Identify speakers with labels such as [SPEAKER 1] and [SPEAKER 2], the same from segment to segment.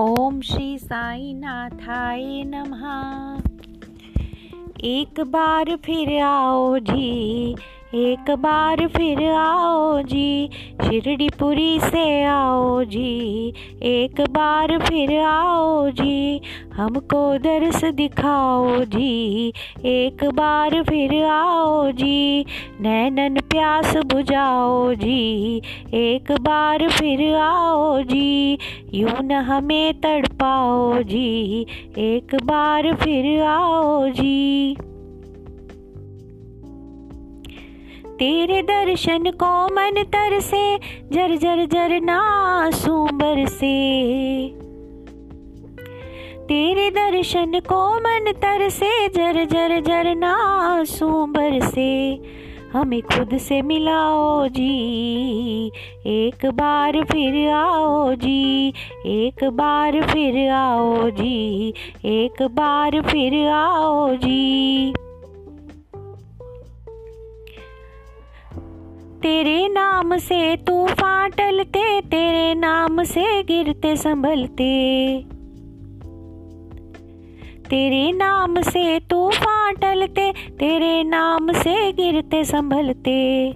[SPEAKER 1] ओम श्री साई नाथाए नमः। एक बार फिर आओ जी एक बार फिर आओ जी, शिरडीपुरी से आओ जी। एक बार फिर आओ जी, हमको दर्श दिखाओ जी। एक बार फिर आओ जी, नैनन प्यास बुझाओ जी। एक बार फिर आओ जी, यूँ न हमें तड़पाओ जी। एक बार फिर आओ जी। तेरे दर्शन को मन तर से, जर जर जर नासूबर से। तेरे दर्शन को मन तर से, जर जर जर नासूबर से। हमें खुद से मिलाओ जी, एक बार फिर आओ जी, एक बार फिर आओ जी, एक बार फिर आओ जी। तेरे नाम से तूफ़ान टलते, तेरे नाम से गिरते संभलते। तेरे नाम से तूफ़ान टलते, तेरे नाम से गिरते संभलते।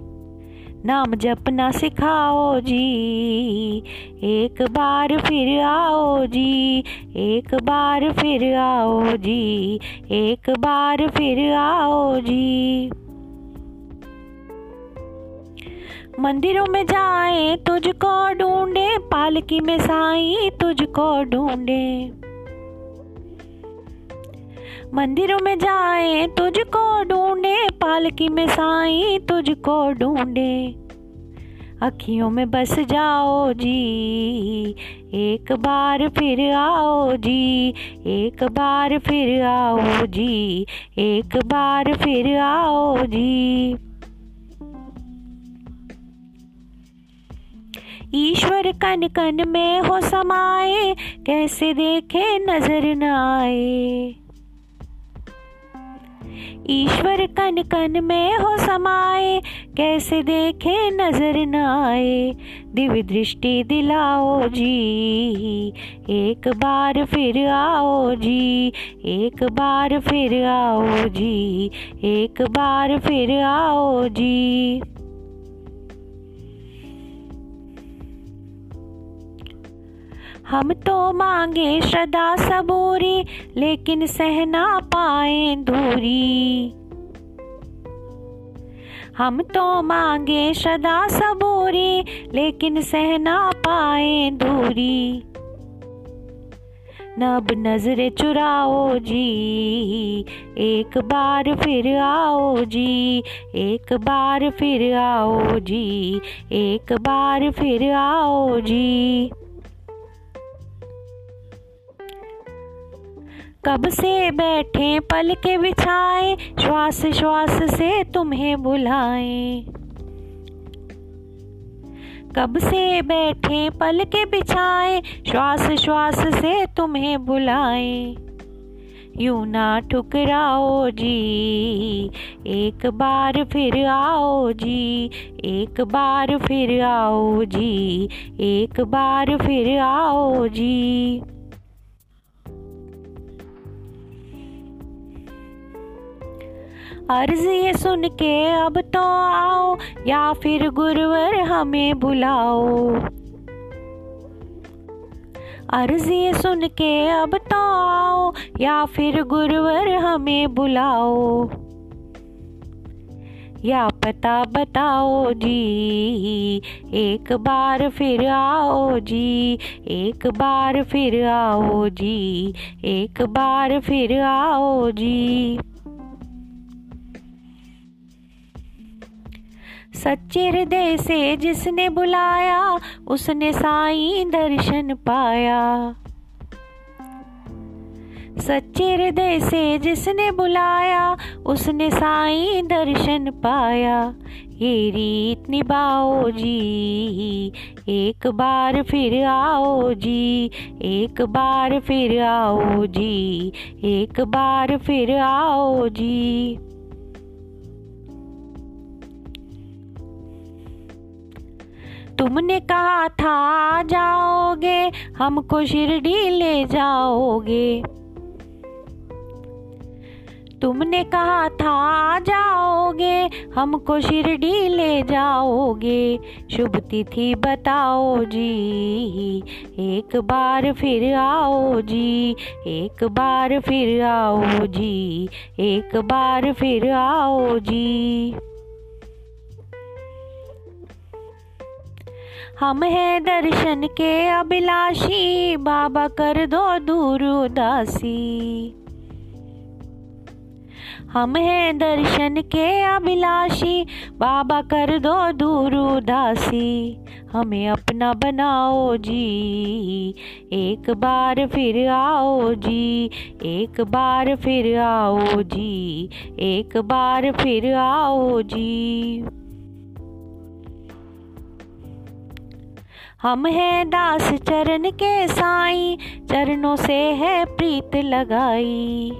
[SPEAKER 1] नाम जपना सिखाओ जी, एक बार फिर आओ जी, एक बार फिर आओ जी, एक बार फिर आओ जी। मंदिरों में जाए, तुझको ढूंढे, पालकी में साई, तुझको ढूंढे। मंदिरों में जाए, तुझको ढूंढे, पालकी में साई, तुझको ढूंढे। अखियों में बस जाओ जी, एक बार फिर आओ जी, एक बार फिर आओ जी, एक बार फिर आओ जी। ईश्वर कन कन में हो समाए कैसे देखे नज़र न आए। ईश्वर कन कन में हो समाए कैसे देखे नज़र न आए। दिव्य दृष्टि दिलाओ जी, एक बार फिर आओ जी, एक बार फिर आओ जी, एक बार फिर आओ जी। हम तो मांगे श्रद्धा सबूरी, लेकिन सहना पाए दूरी। हम तो मांगे श्रद्धा सबूरी, लेकिन सहना पाए दूरी। नब नजरे चुराओ जी, एक बार फिर आओ जी, एक बार फिर आओ जी, एक बार फिर आओ जी। कब से बैठे पल के बिछाए? श्वास श्वास से तुम्हें बुलाए। कब से बैठे पल के बिछाए? श्वास श्वास से तुम्हें बुलाए। यूँ ना ठुकराओ जी, एक बार फिर आओ जी, एक बार फिर आओ जी, एक बार फिर आओ जी। अर्ज़ ये सुन के अब तो आओ, या फिर गुरुवर हमें बुलाओ। अर्ज़ ये सुन के अब तो आओ, या फिर गुरुवर हमें बुलाओ। या पता बताओ जी, एक बार फिर आओ जी, एक बार फिर आओ जी, एक बार फिर आओ जी। सच्चे हृदय से जिसने बुलाया, उसने साई दर्शन पाया। सच्चे हृदय से जिसने बुलाया, उसने साई दर्शन पाया। ये रीत निभाओ जी, एक बार फिर आओ जी, एक बार फिर आओ जी, एक बार फिर आओ जी। तुमने कहा था आ जाओगे हमको शिरडी ले जाओगे। तुमने कहा था आ जाओगे हमको शिरडी ले जाओगे। शुभ तिथि बताओ जी, एक बार फिर आओ जी, एक बार फिर आओ जी, एक बार फिर आओ जी। हम हैं दर्शन के अभिलाषी। बाबा कर दो दूर उदासी। हम हैं दर्शन के अभिलाषी। बाबा कर दो दूर उदासी। हमें अपना बनाओ जी। एक बार फिर आओ जी। एक बार फिर आओ जी। एक बार फिर आओ जी। हम हैं दास चरण के साई, चरणों से है प्रीत लगाई।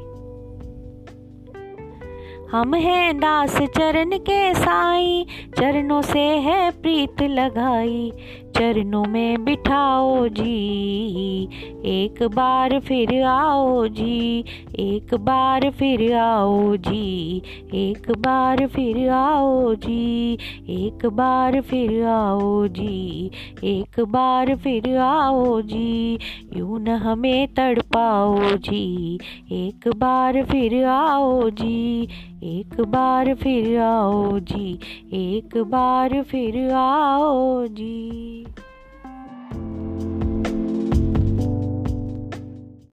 [SPEAKER 1] हम हैं दास चरण के साई, चरणों से है प्रीत लगाई। चरणों में बिठाओ जी। एक बार फिर आओ जी। एक बार फिर आओ जी। एक बार फिर आओ जी। एक बार फिर आओ जी। एक बार फिर आओ जी। यूँ न हमें तड़पाओ जी। एक बार फिर आओ जी। एक बार फिर आओ जी। एक बार फिर आओ जी।